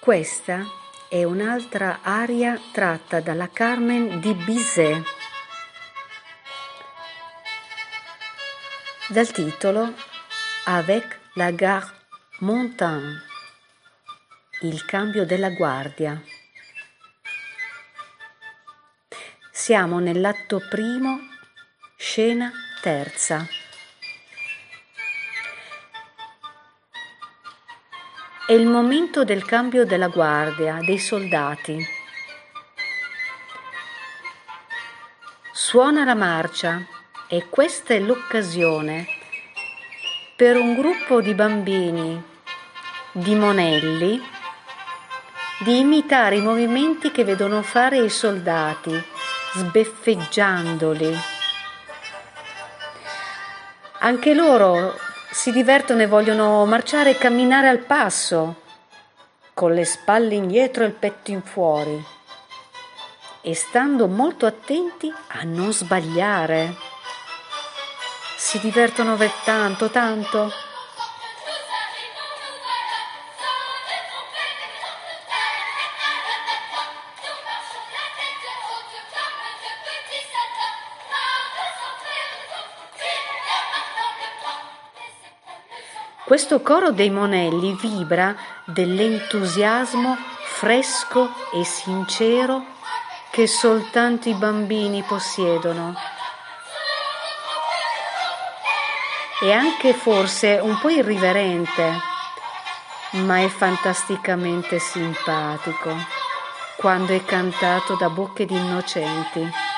Questa è un'altra aria tratta dalla Carmen di Bizet, dal titolo Avec la garde montagne, il cambio della guardia. Siamo nell'atto primo, scena terza. È il momento del cambio della guardia, dei soldati. Suona la marcia e questa è l'occasione per un gruppo di bambini, di monelli, di imitare i movimenti che vedono fare i soldati, sbeffeggiandoli. Anche loro si divertono e vogliono marciare e camminare al passo, con le spalle indietro e il petto in fuori, e stando molto attenti a non sbagliare. Si divertono tanto, tanto. Questo coro dei monelli vibra dell'entusiasmo fresco e sincero che soltanto i bambini possiedono. E anche forse un po' irriverente, ma è fantasticamente simpatico quando è cantato da bocche di innocenti.